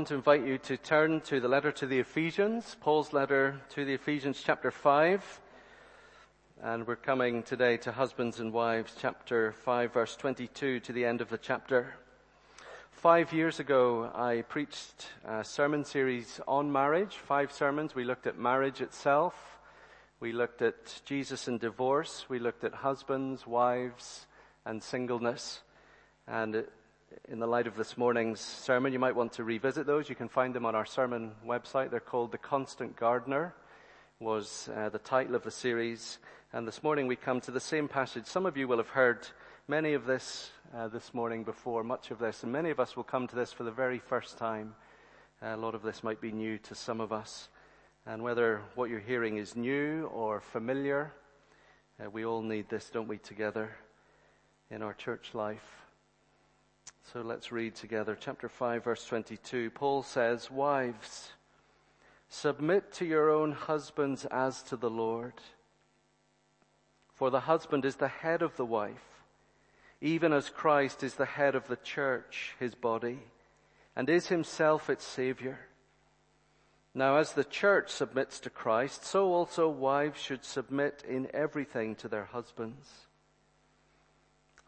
want to invite you to turn to the letter to the Ephesians, Paul's letter to the Ephesians chapter 5. And we're coming today to husbands and wives, chapter 5 verse 22 to the end of the chapter. Five years ago, I preached a sermon series on marriage, five sermons. We looked at marriage itself. We looked at Jesus and divorce. We looked at husbands, wives, and singleness. And in the light of this morning's sermon, you might want to revisit those. You can find them on our sermon website. They're called The Constant Gardener, was uh, the title of the series. And this morning we come to the same passage. Some of you will have heard many of this uh, this morning before, much of this, and many of us will come to this for the very first time. A lot of this might be new to some of us. And whether what you're hearing is new or familiar, uh, we all need this, don't we, together in our church life. So let's read together chapter 5 verse 22. Paul says, Wives, submit to your own husbands as to the Lord. For the husband is the head of the wife, even as Christ is the head of the church, his body, and is himself its savior. Now as the church submits to Christ, so also wives should submit in everything to their husbands.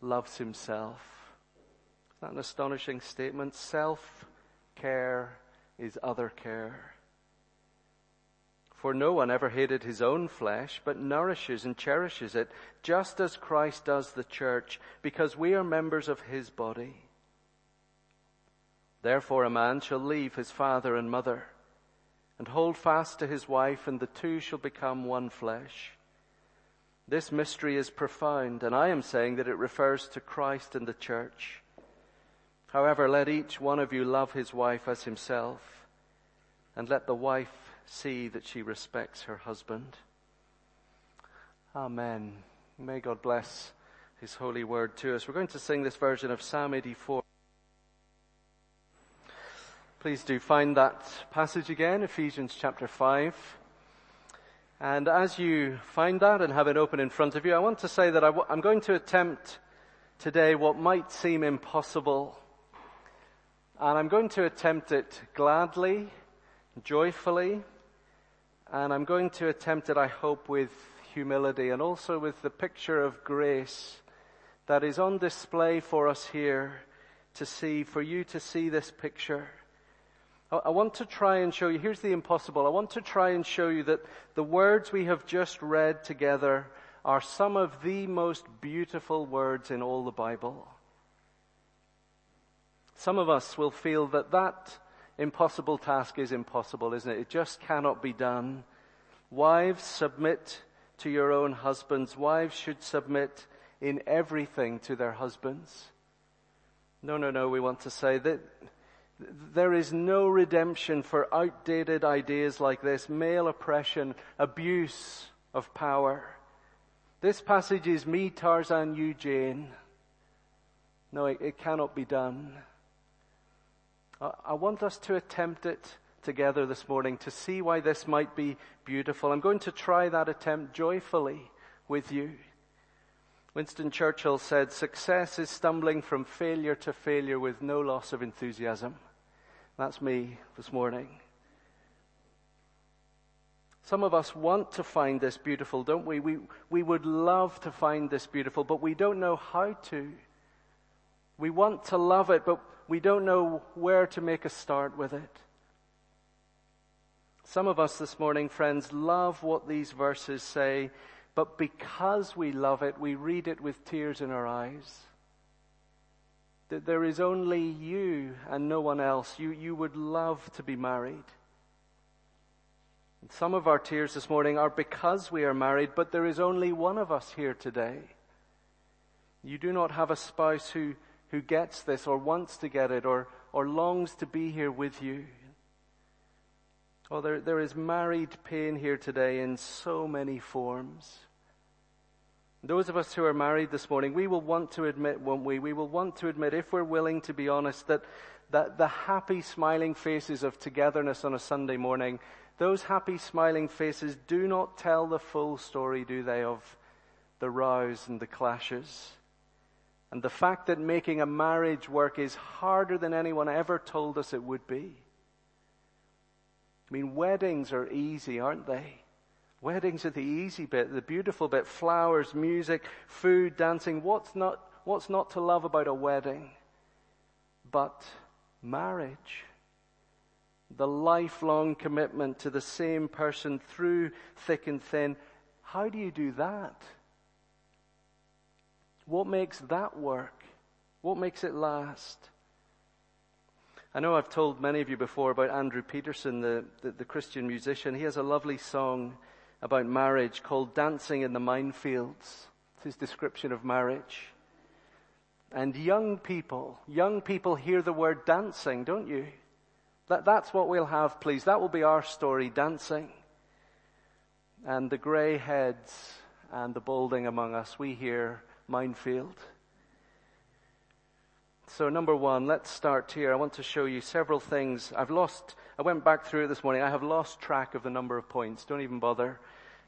loves himself. Isn't that an astonishing statement? Self care is other care. For no one ever hated his own flesh, but nourishes and cherishes it, just as Christ does the church, because we are members of his body. Therefore a man shall leave his father and mother, and hold fast to his wife, and the two shall become one flesh. This mystery is profound, and I am saying that it refers to Christ and the church. However, let each one of you love his wife as himself, and let the wife see that she respects her husband. Amen. May God bless his holy word to us. We're going to sing this version of Psalm 84. Please do find that passage again, Ephesians chapter 5. And as you find that and have it open in front of you, I want to say that i w- I'm going to attempt today what might seem impossible. And I'm going to attempt it gladly, joyfully, and I'm going to attempt it, I hope, with humility and also with the picture of grace that is on display for us here to see, for you to see this picture. I want to try and show you, here's the impossible. I want to try and show you that the words we have just read together are some of the most beautiful words in all the Bible. Some of us will feel that that impossible task is impossible, isn't it? It just cannot be done. Wives, submit to your own husbands. Wives should submit in everything to their husbands. No, no, no, we want to say that there is no redemption for outdated ideas like this, male oppression, abuse of power. This passage is me, Tarzan, you, Jane. No, it, it cannot be done. I, I want us to attempt it together this morning to see why this might be beautiful. I'm going to try that attempt joyfully with you. Winston Churchill said, success is stumbling from failure to failure with no loss of enthusiasm. That's me this morning. Some of us want to find this beautiful, don't we? We, we would love to find this beautiful, but we don't know how to. We want to love it, but we don't know where to make a start with it. Some of us this morning, friends, love what these verses say, but because we love it, we read it with tears in our eyes. That there is only you and no one else. You, you would love to be married. Some of our tears this morning are because we are married, but there is only one of us here today. You do not have a spouse who, who gets this or wants to get it or, or longs to be here with you. Oh, there, there is married pain here today in so many forms. Those of us who are married this morning, we will want to admit, won't we? We will want to admit, if we're willing to be honest, that, that the happy smiling faces of togetherness on a Sunday morning those happy smiling faces do not tell the full story, do they, of the rows and the clashes. And the fact that making a marriage work is harder than anyone ever told us it would be. I mean, weddings are easy, aren't they? Weddings are the easy bit, the beautiful bit. Flowers, music, food, dancing. What's not, what's not to love about a wedding? But marriage the lifelong commitment to the same person through thick and thin. How do you do that? What makes that work? What makes it last? I know I've told many of you before about Andrew Peterson, the, the, the Christian musician. He has a lovely song about marriage called Dancing in the Minefields. It's his description of marriage. And young people, young people hear the word dancing, don't you? That, that's what we'll have, please. That will be our story, dancing. And the grey heads and the balding among us, we hear minefield. So number one, let's start here. I want to show you several things. I've lost, I went back through it this morning. I have lost track of the number of points. Don't even bother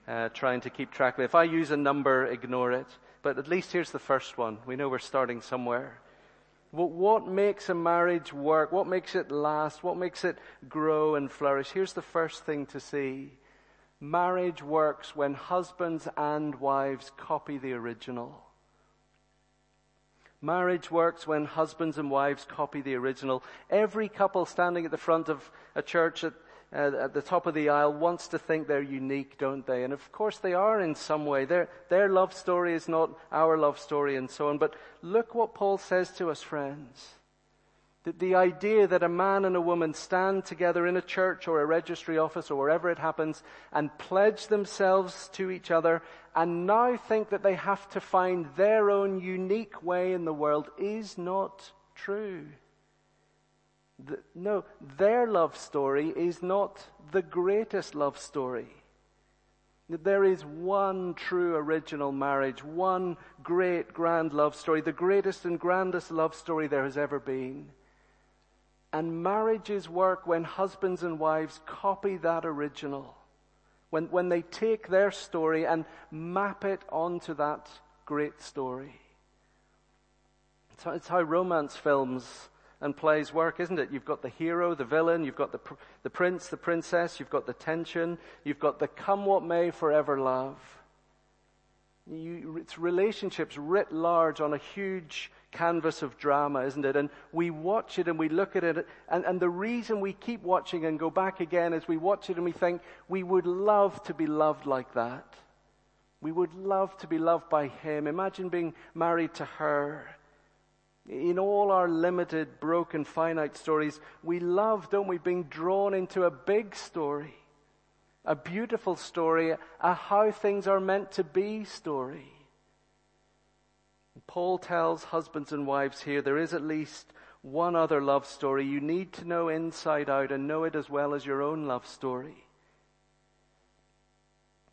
uh, trying to keep track of it. If I use a number, ignore it. But at least here's the first one. We know we're starting somewhere. What makes a marriage work? What makes it last? What makes it grow and flourish? Here's the first thing to see. Marriage works when husbands and wives copy the original. Marriage works when husbands and wives copy the original. Every couple standing at the front of a church at uh, at the top of the aisle wants to think they're unique, don't they? And of course they are in some way. Their, their love story is not our love story and so on. But look what Paul says to us, friends. That the idea that a man and a woman stand together in a church or a registry office or wherever it happens and pledge themselves to each other and now think that they have to find their own unique way in the world is not true. The, no, their love story is not the greatest love story. There is one true original marriage, one great grand love story, the greatest and grandest love story there has ever been. And marriages work when husbands and wives copy that original. When, when they take their story and map it onto that great story. It's how, romance films and plays work, isn't it? You've got the hero, the villain, you've got the, the prince, the princess, you've got the tension, you've got the come what may forever love. You, it's relationships writ large on a huge canvas of drama, isn't it? And we watch it and we look at it, and, and the reason we keep watching and go back again is we watch it and we think, we would love to be loved like that. We would love to be loved by him. Imagine being married to her. In all our limited, broken, finite stories, we love, don't we, being drawn into a big story, a beautiful story, a how things are meant to be story. Paul tells husbands and wives here there is at least one other love story you need to know inside out and know it as well as your own love story.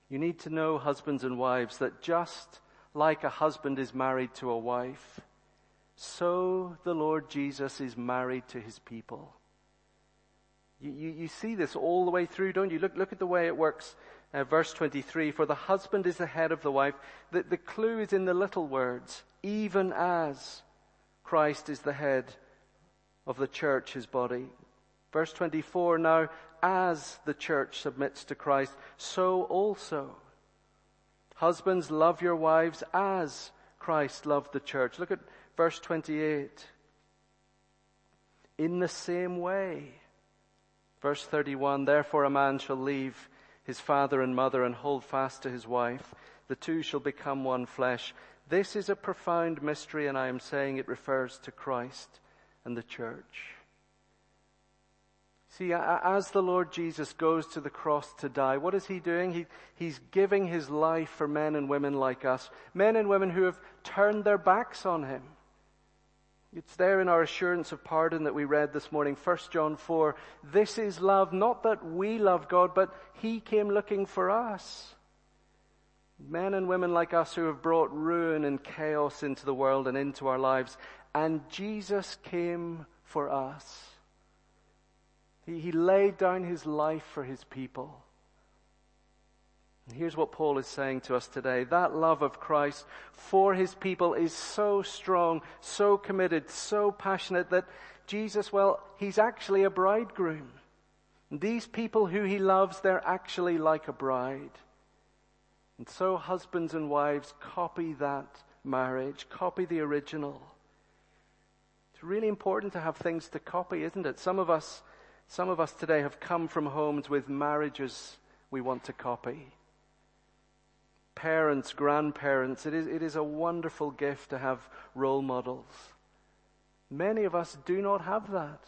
You need to know, husbands and wives, that just like a husband is married to a wife, so the Lord Jesus is married to his people. You, you, you, see this all the way through, don't you? Look, look at the way it works. Uh, verse 23, for the husband is the head of the wife. The, the clue is in the little words, even as Christ is the head of the church, his body. Verse 24, now as the church submits to Christ, so also. Husbands, love your wives as Christ loved the church. Look at Verse 28. In the same way, Verse 31, therefore a man shall leave his father and mother and hold fast to his wife. The two shall become one flesh. This is a profound mystery and I am saying it refers to Christ and the church. See, as the Lord Jesus goes to the cross to die, what is he doing? He, he's giving his life for men and women like us. Men and women who have turned their backs on him. It's there in our assurance of pardon that we read this morning, 1 John 4. This is love, not that we love God, but He came looking for us. Men and women like us who have brought ruin and chaos into the world and into our lives. And Jesus came for us. He, he laid down His life for His people. And here's what Paul is saying to us today. That love of Christ for his people is so strong, so committed, so passionate that Jesus, well, he's actually a bridegroom. And these people who he loves, they're actually like a bride. And so husbands and wives copy that marriage, copy the original. It's really important to have things to copy, isn't it? Some of us, some of us today have come from homes with marriages we want to copy parents, grandparents, it is, it is a wonderful gift to have role models. Many of us do not have that.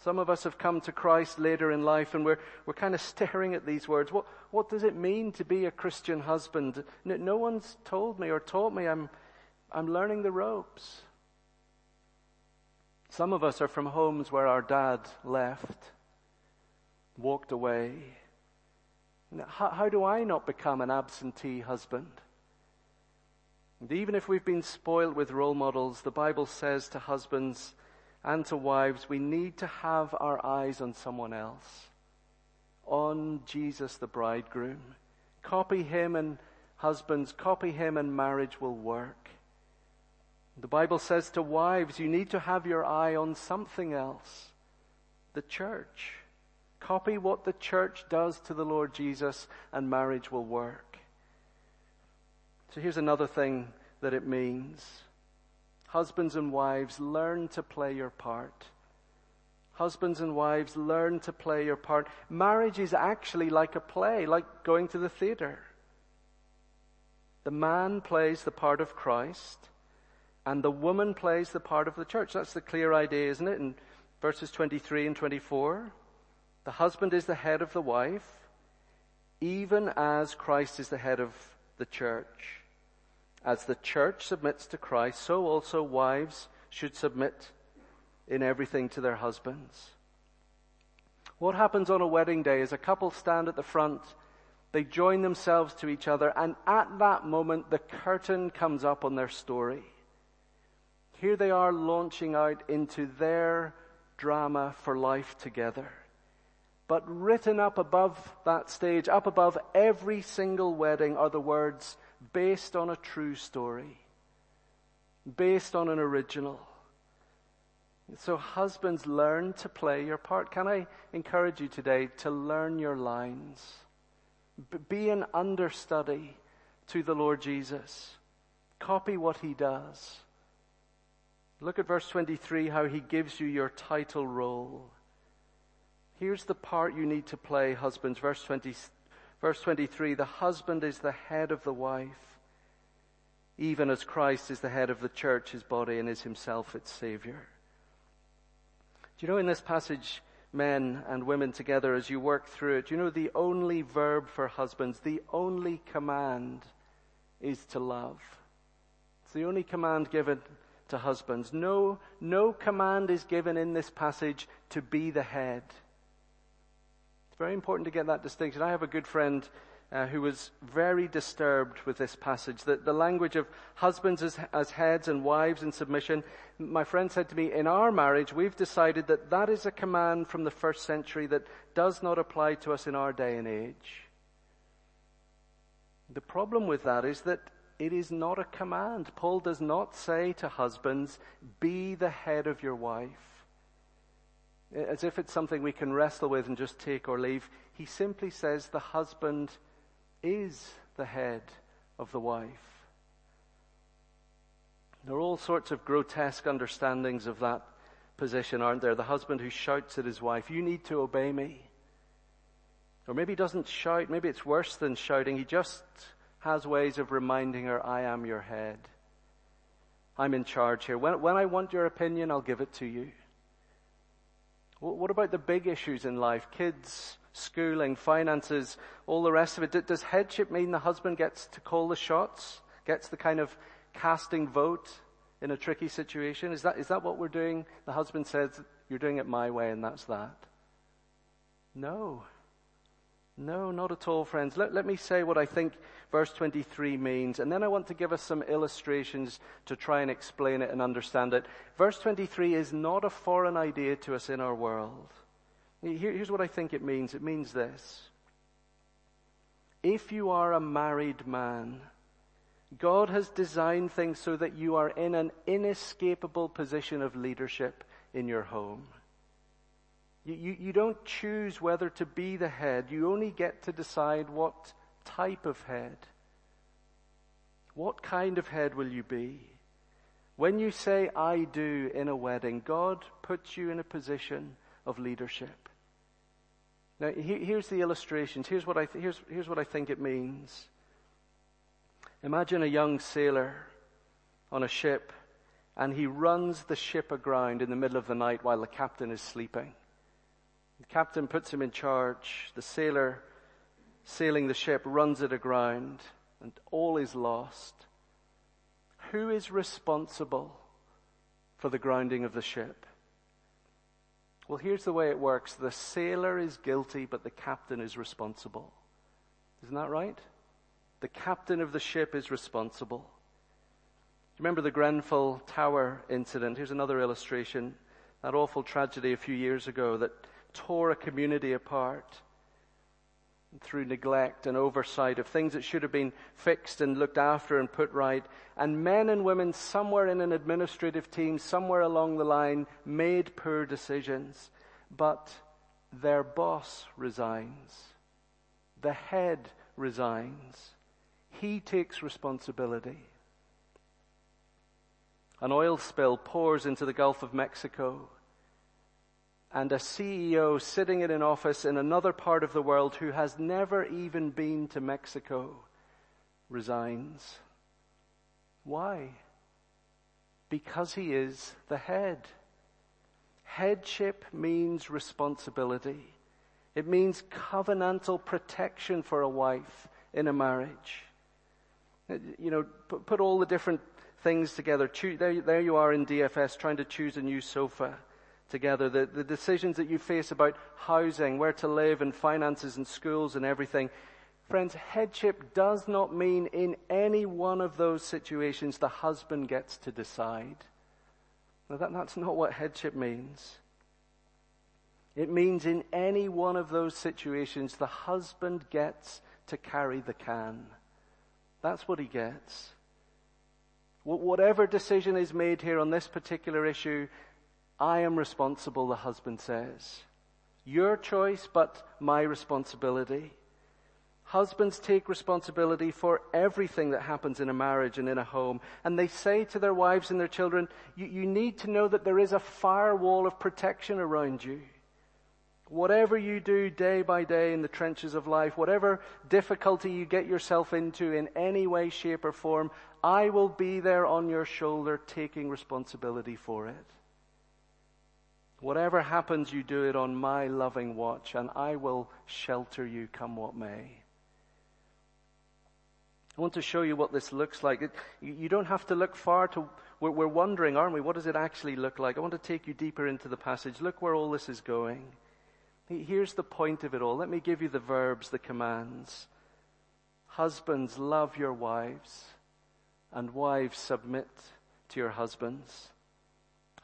Some of us have come to Christ later in life and we're, we're kind of staring at these words. What, what does it mean to be a Christian husband? No, no one's told me or taught me. I'm, I'm learning the ropes. Some of us are from homes where our dad left, walked away, how, how do I not become an absentee husband? And even if we've been spoiled with role models, the Bible says to husbands and to wives, we need to have our eyes on someone else, on Jesus the bridegroom. Copy him and husbands, copy him and marriage will work. The Bible says to wives, you need to have your eye on something else. The church. Copy what the church does to the Lord Jesus and marriage will work. So here's another thing that it means. Husbands and wives, learn to play your part. Husbands and wives, learn to play your part. Marriage is actually like a play, like going to the theater. The man plays the part of Christ, and the woman plays the part of the church. That's the clear idea, isn't it? In verses 23 and 24. The husband is the head of the wife, even as Christ is the head of the church. As the church submits to Christ, so also wives should submit in everything to their husbands. What happens on a wedding day is a couple stand at the front, they join themselves to each other, and at that moment the curtain comes up on their story. Here they are launching out into their drama for life together. But written up above that stage, up above every single wedding, are the words based on a true story, based on an original. So, husbands, learn to play your part. Can I encourage you today to learn your lines? Be an understudy to the Lord Jesus. Copy what he does. Look at verse 23, how he gives you your title role. Here's the part you need to play, husbands. Verse 20, verse 23, the husband is the head of the wife, even as Christ is the head of the church, his body, and is himself its savior. Do you know in this passage, men and women together, as you work through it, you know the only verb for husbands, the only command is to love. It's the only command given to husbands. No, no command is given in this passage to be the head. It's very important to get that distinction. I have a good friend uh, who was very disturbed with this passage, that the language of husbands as, as heads and wives in submission. My friend said to me, in our marriage, we've decided that that is a command from the first century that does not apply to us in our day and age. The problem with that is that it is not a command. Paul does not say to husbands, be the head of your wife as if it's something we can wrestle with and just take or leave. He simply says the husband is the head of the wife. There are all sorts of grotesque understandings of that position, aren't there? The husband who shouts at his wife, You need to obey me. Or maybe he doesn't shout, maybe it's worse than shouting. He just has ways of reminding her, I am your head. I'm in charge here. When, when I want your opinion, I'll give it to you. What about the big issues in life? Kids, schooling, finances, all the rest of it. Does headship mean the husband gets to call the shots? Gets the kind of casting vote in a tricky situation? Is that, is that what we're doing? The husband says, you're doing it my way and that's that. No. No, not at all, friends. Let, let me say what I think verse 23 means, and then I want to give us some illustrations to try and explain it and understand it. Verse 23 is not a foreign idea to us in our world. Here's what I think it means. It means this. If you are a married man, God has designed things so that you are in an inescapable position of leadership in your home. You, you, you, don't choose whether to be the head. You only get to decide what type of head. What kind of head will you be? When you say I do in a wedding, God puts you in a position of leadership. Now, here's the illustrations. Here's what I, th- here's, here's what I think it means. Imagine a young sailor on a ship and he runs the ship aground in the middle of the night while the captain is sleeping. The captain puts him in charge. The sailor sailing the ship runs it aground and all is lost. Who is responsible for the grounding of the ship? Well, here's the way it works. The sailor is guilty, but the captain is responsible. Isn't that right? The captain of the ship is responsible. Remember the Grenfell Tower incident? Here's another illustration. That awful tragedy a few years ago that tore a community apart through neglect and oversight of things that should have been fixed and looked after and put right. And men and women somewhere in an administrative team, somewhere along the line, made poor decisions. But their boss resigns. The head resigns. He takes responsibility. An oil spill pours into the Gulf of Mexico and a CEO sitting in an office in another part of the world who has never even been to Mexico resigns. Why? Because he is the head. Headship means responsibility. It means covenantal protection for a wife in a marriage. Uh, you know, put, all the different things together. There you are in DFS trying to choose a new sofa together, the, the decisions that you face about housing, where to live, and finances and schools and everything. Friends, headship does not mean in any one of those situations the husband gets to decide. Now that, that's not what headship means. It means in any one of those situations the husband gets to carry the can. That's what he gets. Whatever decision is made here on this particular issue, I am responsible, the husband says. Your choice, but my responsibility. Husbands take responsibility for everything that happens in a marriage and in a home. And they say to their wives and their children, you, you need to know that there is a firewall of protection around you. Whatever you do day by day in the trenches of life, whatever difficulty you get yourself into in any way, shape, or form, I will be there on your shoulder taking responsibility for it. Whatever happens, you do it on my loving watch, and I will shelter you come what may. I want to show you what this looks like. It, you don't have to look far to, we're, we're wondering, aren't we? What does it actually look like? I want to take you deeper into the passage. Look where all this is going. Here's the point of it all. Let me give you the verbs, the commands. Husbands, love your wives, and wives, submit to your husbands.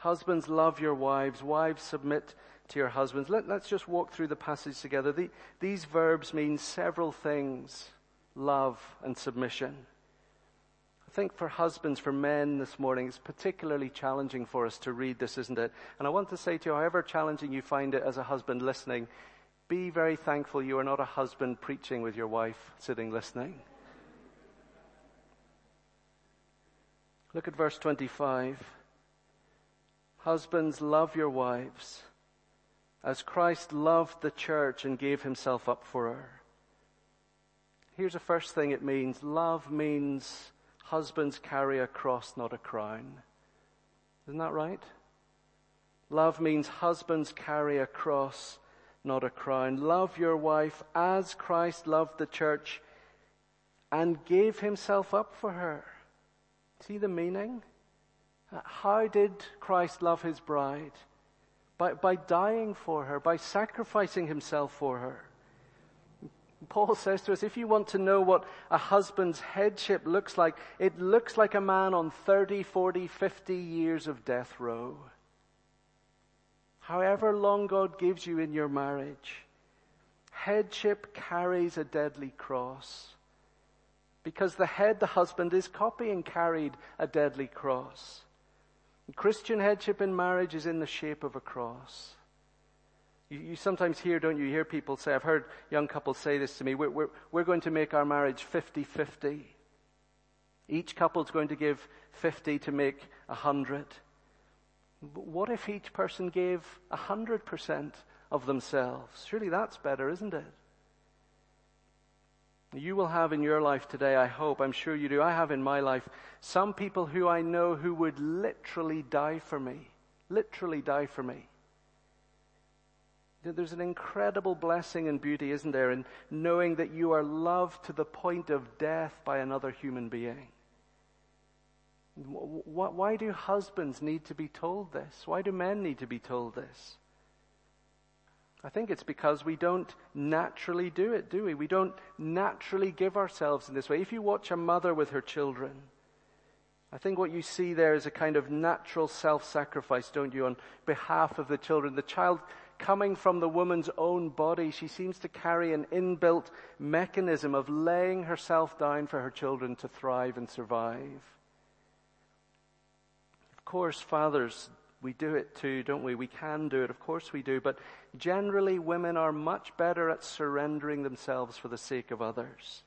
Husbands, love your wives. Wives, submit to your husbands. Let, us just walk through the passage together. The, these verbs mean several things love and submission. I think for husbands, for men this morning, it's particularly challenging for us to read this, isn't it? And I want to say to you, however challenging you find it as a husband listening, be very thankful you are not a husband preaching with your wife sitting listening. Look at verse 25. Husbands, love your wives as Christ loved the church and gave himself up for her. Here's the first thing it means. Love means husbands carry a cross, not a crown. Isn't that right? Love means husbands carry a cross, not a crown. Love your wife as Christ loved the church and gave himself up for her. See the meaning? How did Christ love his bride? By, by dying for her, by sacrificing himself for her. Paul says to us, if you want to know what a husband's headship looks like, it looks like a man on 30, 40, 50 years of death row. However long God gives you in your marriage, headship carries a deadly cross. Because the head, the husband, is copying carried a deadly cross. Christian headship in marriage is in the shape of a cross. You, you, sometimes hear, don't you, hear people say, I've heard young couples say this to me, we're, we're, we're going to make our marriage 50-50. Each couple's going to give 50 to make 100. But what if each person gave 100% of themselves? Surely that's better, isn't it? You will have in your life today, I hope, I'm sure you do, I have in my life, some people who I know who would literally die for me. Literally die for me. There's an incredible blessing and beauty, isn't there, in knowing that you are loved to the point of death by another human being. Why do husbands need to be told this? Why do men need to be told this? I think it's because we don't naturally do it, do we? We don't naturally give ourselves in this way. If you watch a mother with her children, I think what you see there is a kind of natural self-sacrifice, don't you, on behalf of the children. The child coming from the woman's own body, she seems to carry an inbuilt mechanism of laying herself down for her children to thrive and survive. Of course, fathers we do it too, don't we? We can do it, of course we do, but generally women are much better at surrendering themselves for the sake of others.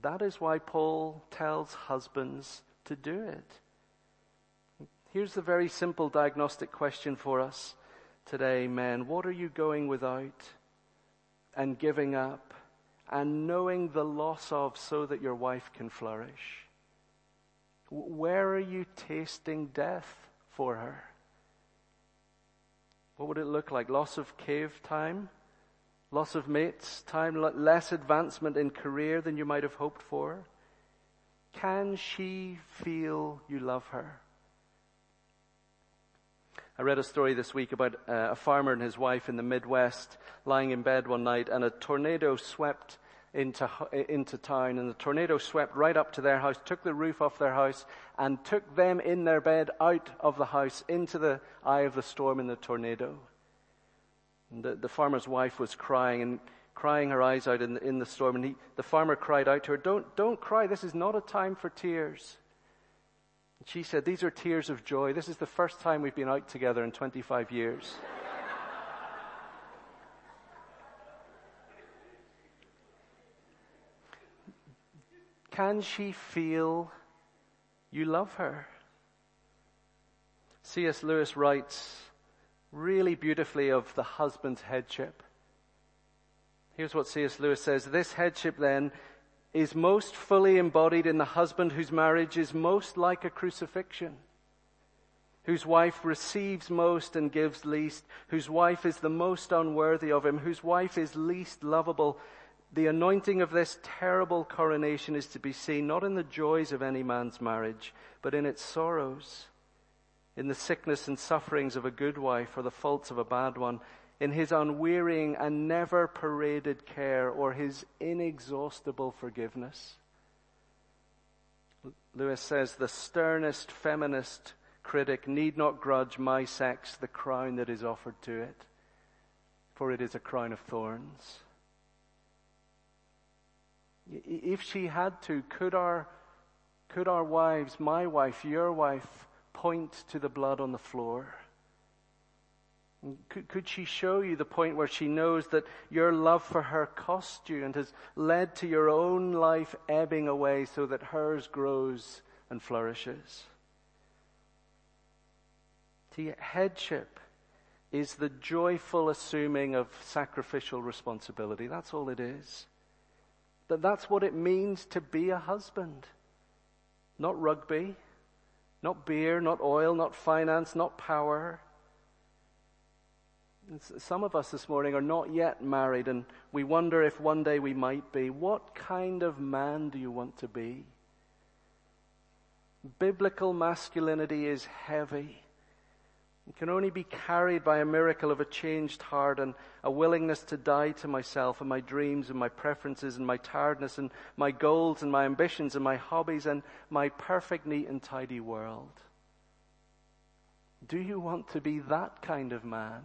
That is why Paul tells husbands to do it. Here's the very simple diagnostic question for us today, men. What are you going without and giving up and knowing the loss of so that your wife can flourish? Where are you tasting death? For her. What would it look like? Loss of cave time? Loss of mates time? Less advancement in career than you might have hoped for? Can she feel you love her? I read a story this week about uh, a farmer and his wife in the Midwest lying in bed one night and a tornado swept into, into town and the tornado swept right up to their house, took the roof off their house and took them in their bed out of the house into the eye of the storm in the tornado. And the, the farmer's wife was crying and crying her eyes out in the, in the storm and he, the farmer cried out to her, don't, don't cry. This is not a time for tears. And she said, these are tears of joy. This is the first time we've been out together in 25 years. Can she feel you love her? C.S. Lewis writes really beautifully of the husband's headship. Here's what C.S. Lewis says. This headship then is most fully embodied in the husband whose marriage is most like a crucifixion, whose wife receives most and gives least, whose wife is the most unworthy of him, whose wife is least lovable, the anointing of this terrible coronation is to be seen not in the joys of any man's marriage, but in its sorrows, in the sickness and sufferings of a good wife or the faults of a bad one, in his unwearying and never paraded care or his inexhaustible forgiveness. Lewis says, the sternest feminist critic need not grudge my sex the crown that is offered to it, for it is a crown of thorns. If she had to, could our, could our wives, my wife, your wife, point to the blood on the floor? Could, could she show you the point where she knows that your love for her cost you and has led to your own life ebbing away so that hers grows and flourishes? See, headship is the joyful assuming of sacrificial responsibility. That's all it is. That that's what it means to be a husband. Not rugby, not beer, not oil, not finance, not power. Some of us this morning are not yet married and we wonder if one day we might be. What kind of man do you want to be? Biblical masculinity is heavy. It can only be carried by a miracle of a changed heart and a willingness to die to myself and my dreams and my preferences and my tiredness and my goals and my ambitions and my hobbies and my perfect, neat and tidy world. Do you want to be that kind of man?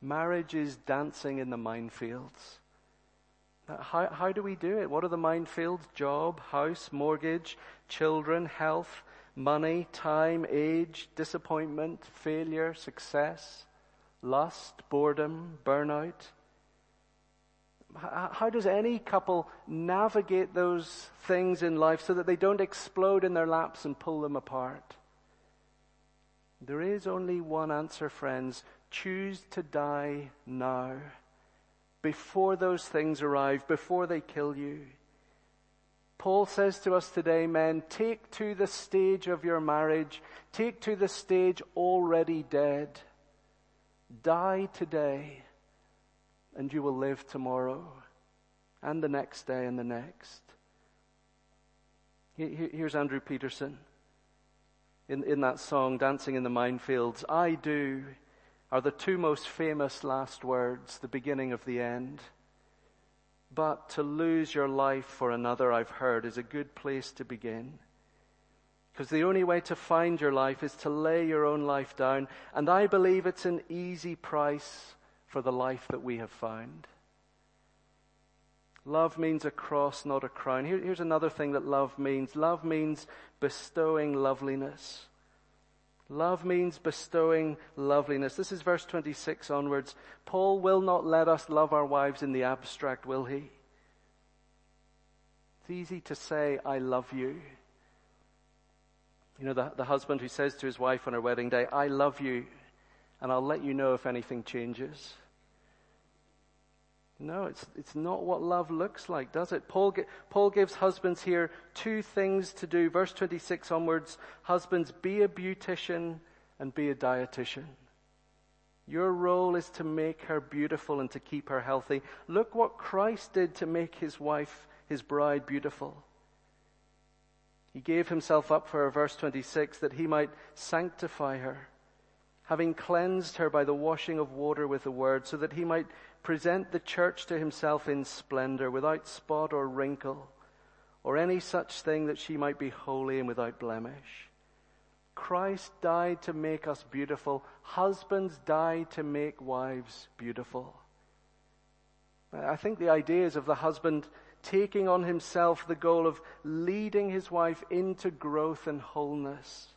Marriage is dancing in the minefields. How, how do we do it? What are the minefields? Job, house, mortgage, children, health, money, time, age, disappointment, failure, success, lust, boredom, burnout. How does any couple navigate those things in life so that they don't explode in their laps and pull them apart? There is only one answer, friends. Choose to die now. Before those things arrive, before they kill you. Paul says to us today, men, take to the stage of your marriage, take to the stage already dead. Die today, and you will live tomorrow, and the next day, and the next. Here's Andrew Peterson in, in that song, Dancing in the Minefields. I do are the two most famous last words, the beginning of the end. But to lose your life for another, I've heard, is a good place to begin. Because the only way to find your life is to lay your own life down. And I believe it's an easy price for the life that we have found. Love means a cross, not a crown. Here, here's another thing that love means. Love means bestowing loveliness. Love means bestowing loveliness. This is verse 26 onwards. Paul will not let us love our wives in the abstract, will he? It's easy to say, I love you. You know, the, the husband who says to his wife on her wedding day, I love you, and I'll let you know if anything changes. No, it's, it's not what love looks like, does it? Paul, Paul gives husbands here two things to do. Verse 26 onwards, husbands, be a beautician and be a dietitian. Your role is to make her beautiful and to keep her healthy. Look what Christ did to make his wife, his bride, beautiful. He gave himself up for her, verse 26, that he might sanctify her, having cleansed her by the washing of water with the word, so that he might present the church to himself in splendor, without spot or wrinkle, or any such thing that she might be holy and without blemish. Christ died to make us beautiful. Husbands died to make wives beautiful. I think the idea is of the husband taking on himself the goal of leading his wife into growth and wholeness.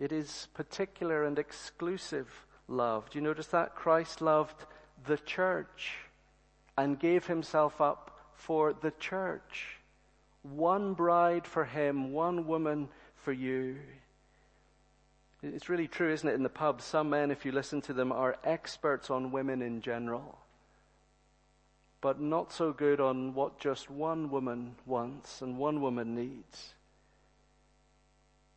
It is particular and exclusive love. Do you notice that? Christ loved the church and gave himself up for the church. One bride for him, one woman for you. It's really true, isn't it? In the pub, some men, if you listen to them, are experts on women in general, but not so good on what just one woman wants and one woman needs.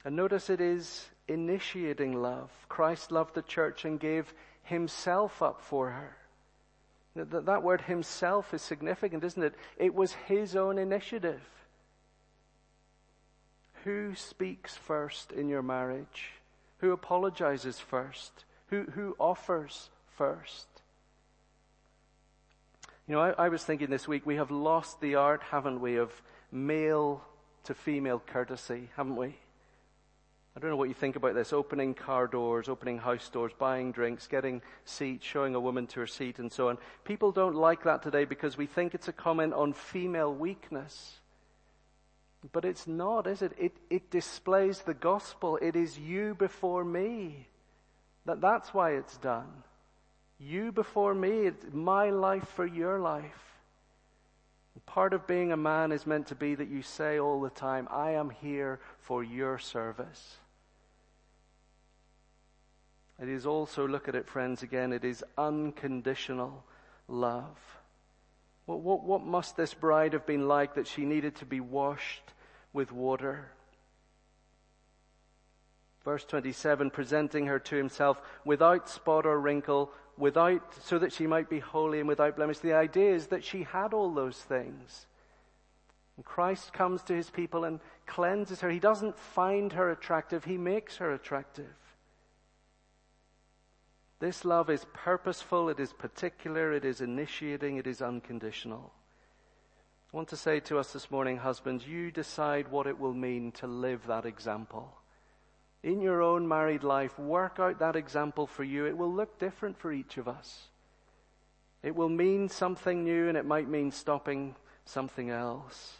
And notice it is initiating love. Christ loved the church and gave himself up for her. That, that word himself is significant, isn't it? It was his own initiative. Who speaks first in your marriage? Who apologizes first? Who, who offers first? You know, I, I was thinking this week, we have lost the art, haven't we, of male to female courtesy, haven't we? I don't know what you think about this. Opening car doors, opening house doors, buying drinks, getting seats, showing a woman to her seat and so on. People don't like that today because we think it's a comment on female weakness. But it's not, is it? It, it displays the gospel. It is you before me. That, that's why it's done. You before me. It's my life for your life. Part of being a man is meant to be that you say all the time, I am here for your service. It is also, look at it, friends, again, it is unconditional love. What, what, what must this bride have been like that she needed to be washed with water? Verse 27, presenting her to himself without spot or wrinkle, without, so that she might be holy and without blemish. The idea is that she had all those things. And Christ comes to his people and cleanses her. He doesn't find her attractive, he makes her attractive. This love is purposeful, it is particular, it is initiating, it is unconditional. I want to say to us this morning, husbands, you decide what it will mean to live that example. In your own married life, work out that example for you. It will look different for each of us. It will mean something new and it might mean stopping something else.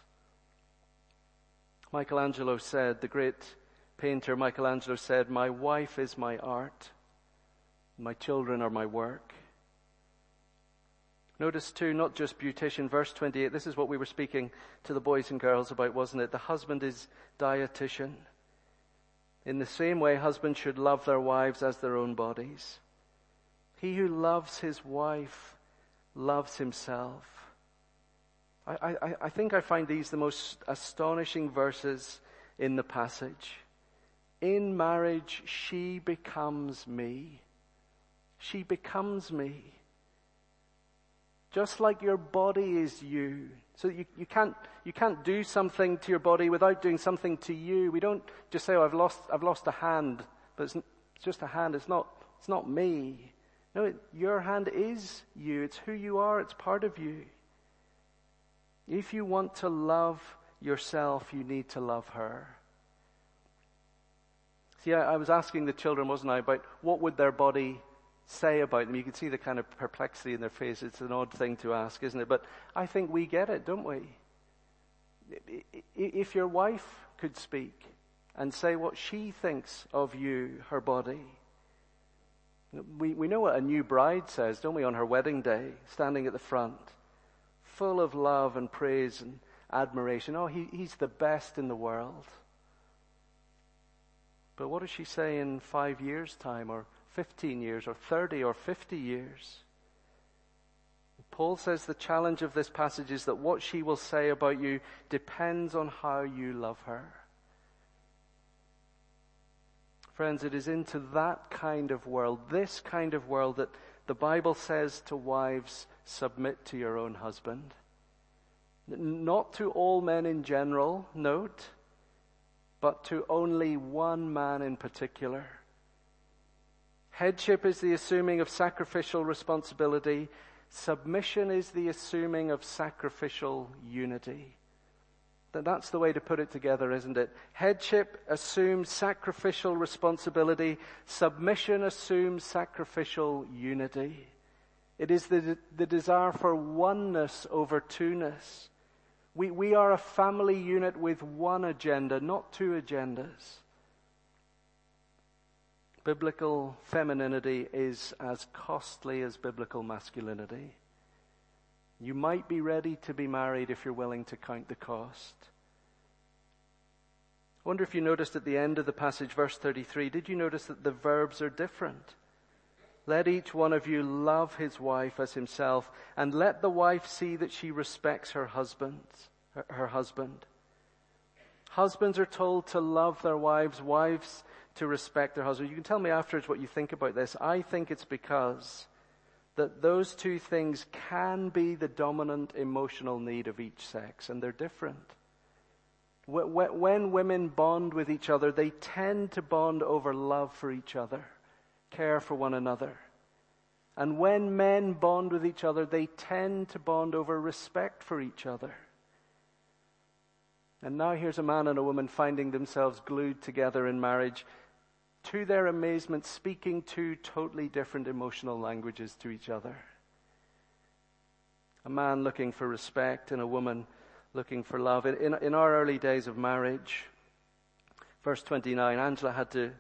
Michelangelo said, the great painter Michelangelo said, My wife is my art. My children are my work. Notice too, not just beautician, verse 28, this is what we were speaking to the boys and girls about, wasn't it? The husband is dietitian. In the same way, husbands should love their wives as their own bodies. He who loves his wife loves himself. I, I, I think I find these the most astonishing verses in the passage. In marriage, she becomes me she becomes me. Just like your body is you. So you, you can't, you can't do something to your body without doing something to you. We don't just say, oh, I've lost, I've lost a hand, but it's, it's just a hand. It's not, it's not me. No, it, your hand is you. It's who you are. It's part of you. If you want to love yourself, you need to love her. See, I, I was asking the children, wasn't I, about what would their body say about them. You can see the kind of perplexity in their face. It's an odd thing to ask, isn't it? But I think we get it, don't we? If your wife could speak and say what she thinks of you, her body, we, we know what a new bride says, don't we, on her wedding day, standing at the front, full of love and praise and admiration. Oh, he, he's the best in the world. But what does she say in five years' time or 15 years or 30 or 50 years. Paul says the challenge of this passage is that what she will say about you depends on how you love her. Friends, it is into that kind of world, this kind of world, that the Bible says to wives, submit to your own husband. Not to all men in general, note, but to only one man in particular. Headship is the assuming of sacrificial responsibility. Submission is the assuming of sacrificial unity. That's the way to put it together, isn't it? Headship assumes sacrificial responsibility. Submission assumes sacrificial unity. It is the, the desire for oneness over two-ness. We, we are a family unit with one agenda, not two agendas. Biblical femininity is as costly as biblical masculinity. You might be ready to be married if you're willing to count the cost. I wonder if you noticed at the end of the passage, verse 33, did you notice that the verbs are different? Let each one of you love his wife as himself, and let the wife see that she respects her husband. Her, her husband. Husbands are told to love their wives. Wives to respect their husband. You can tell me afterwards what you think about this. I think it's because that those two things can be the dominant emotional need of each sex, and they're different. When women bond with each other, they tend to bond over love for each other, care for one another. And when men bond with each other, they tend to bond over respect for each other. And now here's a man and a woman finding themselves glued together in marriage to their amazement, speaking two totally different emotional languages to each other. A man looking for respect and a woman looking for love. In, in, in our early days of marriage, verse 29, Angela had to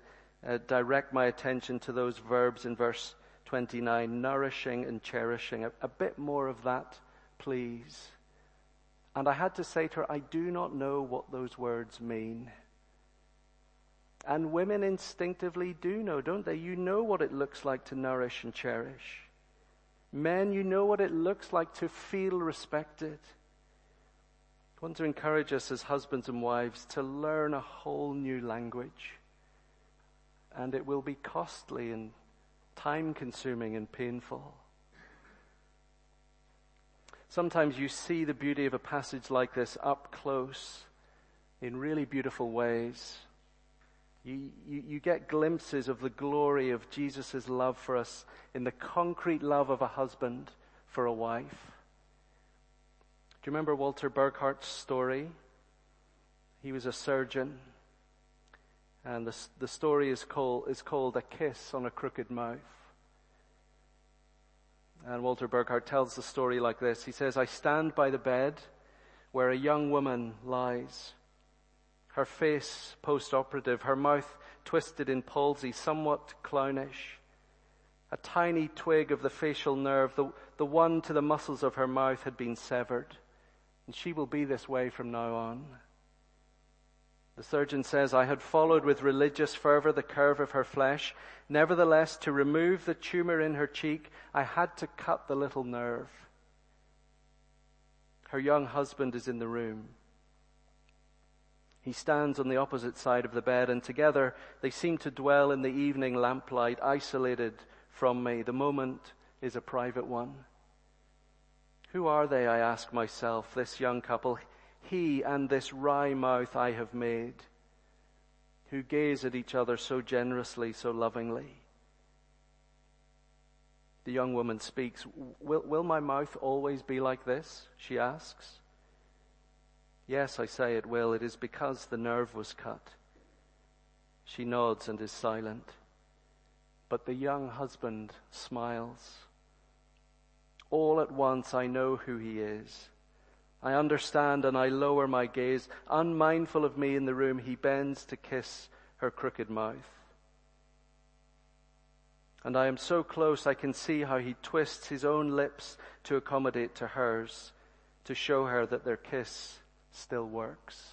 uh, direct my attention to those verbs in verse 29, nourishing and cherishing. A, a bit more of that, please. And I had to say to her, I do not know what those words mean. And women instinctively do know, don't they? You know what it looks like to nourish and cherish. Men, you know what it looks like to feel respected. I want to encourage us as husbands and wives to learn a whole new language. And it will be costly and time consuming and painful. Sometimes you see the beauty of a passage like this up close in really beautiful ways. You, you, you, get glimpses of the glory of Jesus' love for us in the concrete love of a husband for a wife. Do you remember Walter Burghardt's story? He was a surgeon. And the, the story is called, is called A Kiss on a Crooked Mouth. And Walter Burghardt tells the story like this. He says, I stand by the bed where a young woman lies her face post-operative, her mouth twisted in palsy, somewhat clownish. A tiny twig of the facial nerve, the, the one to the muscles of her mouth had been severed. And she will be this way from now on. The surgeon says, I had followed with religious fervor the curve of her flesh. Nevertheless, to remove the tumor in her cheek, I had to cut the little nerve. Her young husband is in the room. He stands on the opposite side of the bed, and together they seem to dwell in the evening lamplight, isolated from me. The moment is a private one. Who are they, I ask myself, this young couple, he and this wry mouth I have made, who gaze at each other so generously, so lovingly? The young woman speaks. Will, will my mouth always be like this? She asks. Yes, I say it will. It is because the nerve was cut. She nods and is silent. But the young husband smiles. All at once I know who he is. I understand and I lower my gaze. Unmindful of me in the room, he bends to kiss her crooked mouth. And I am so close I can see how he twists his own lips to accommodate to hers, to show her that their kiss still works.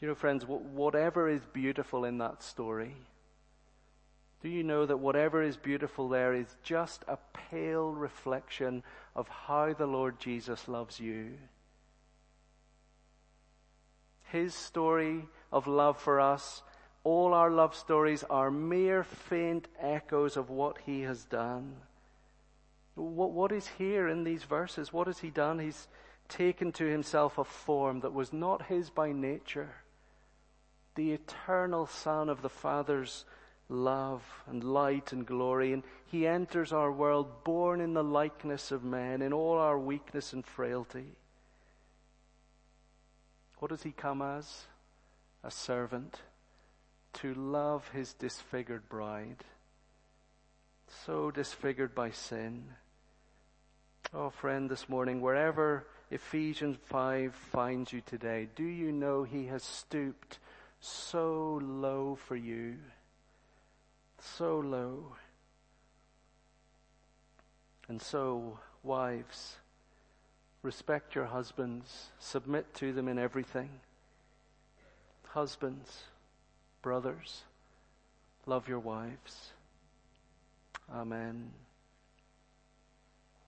You know, friends, whatever is beautiful in that story, do you know that whatever is beautiful there is just a pale reflection of how the Lord Jesus loves you? His story of love for us, all our love stories are mere faint echoes of what He has done. What, what is here in these verses? What has He done? He's, taken to himself a form that was not his by nature. The eternal Son of the Father's love and light and glory. And he enters our world born in the likeness of men, in all our weakness and frailty. What does he come as? A servant to love his disfigured bride, so disfigured by sin. Oh, friend, this morning, wherever Ephesians 5 finds you today, do you know He has stooped so low for you? So low. And so, wives, respect your husbands, submit to them in everything. Husbands, brothers, love your wives. Amen.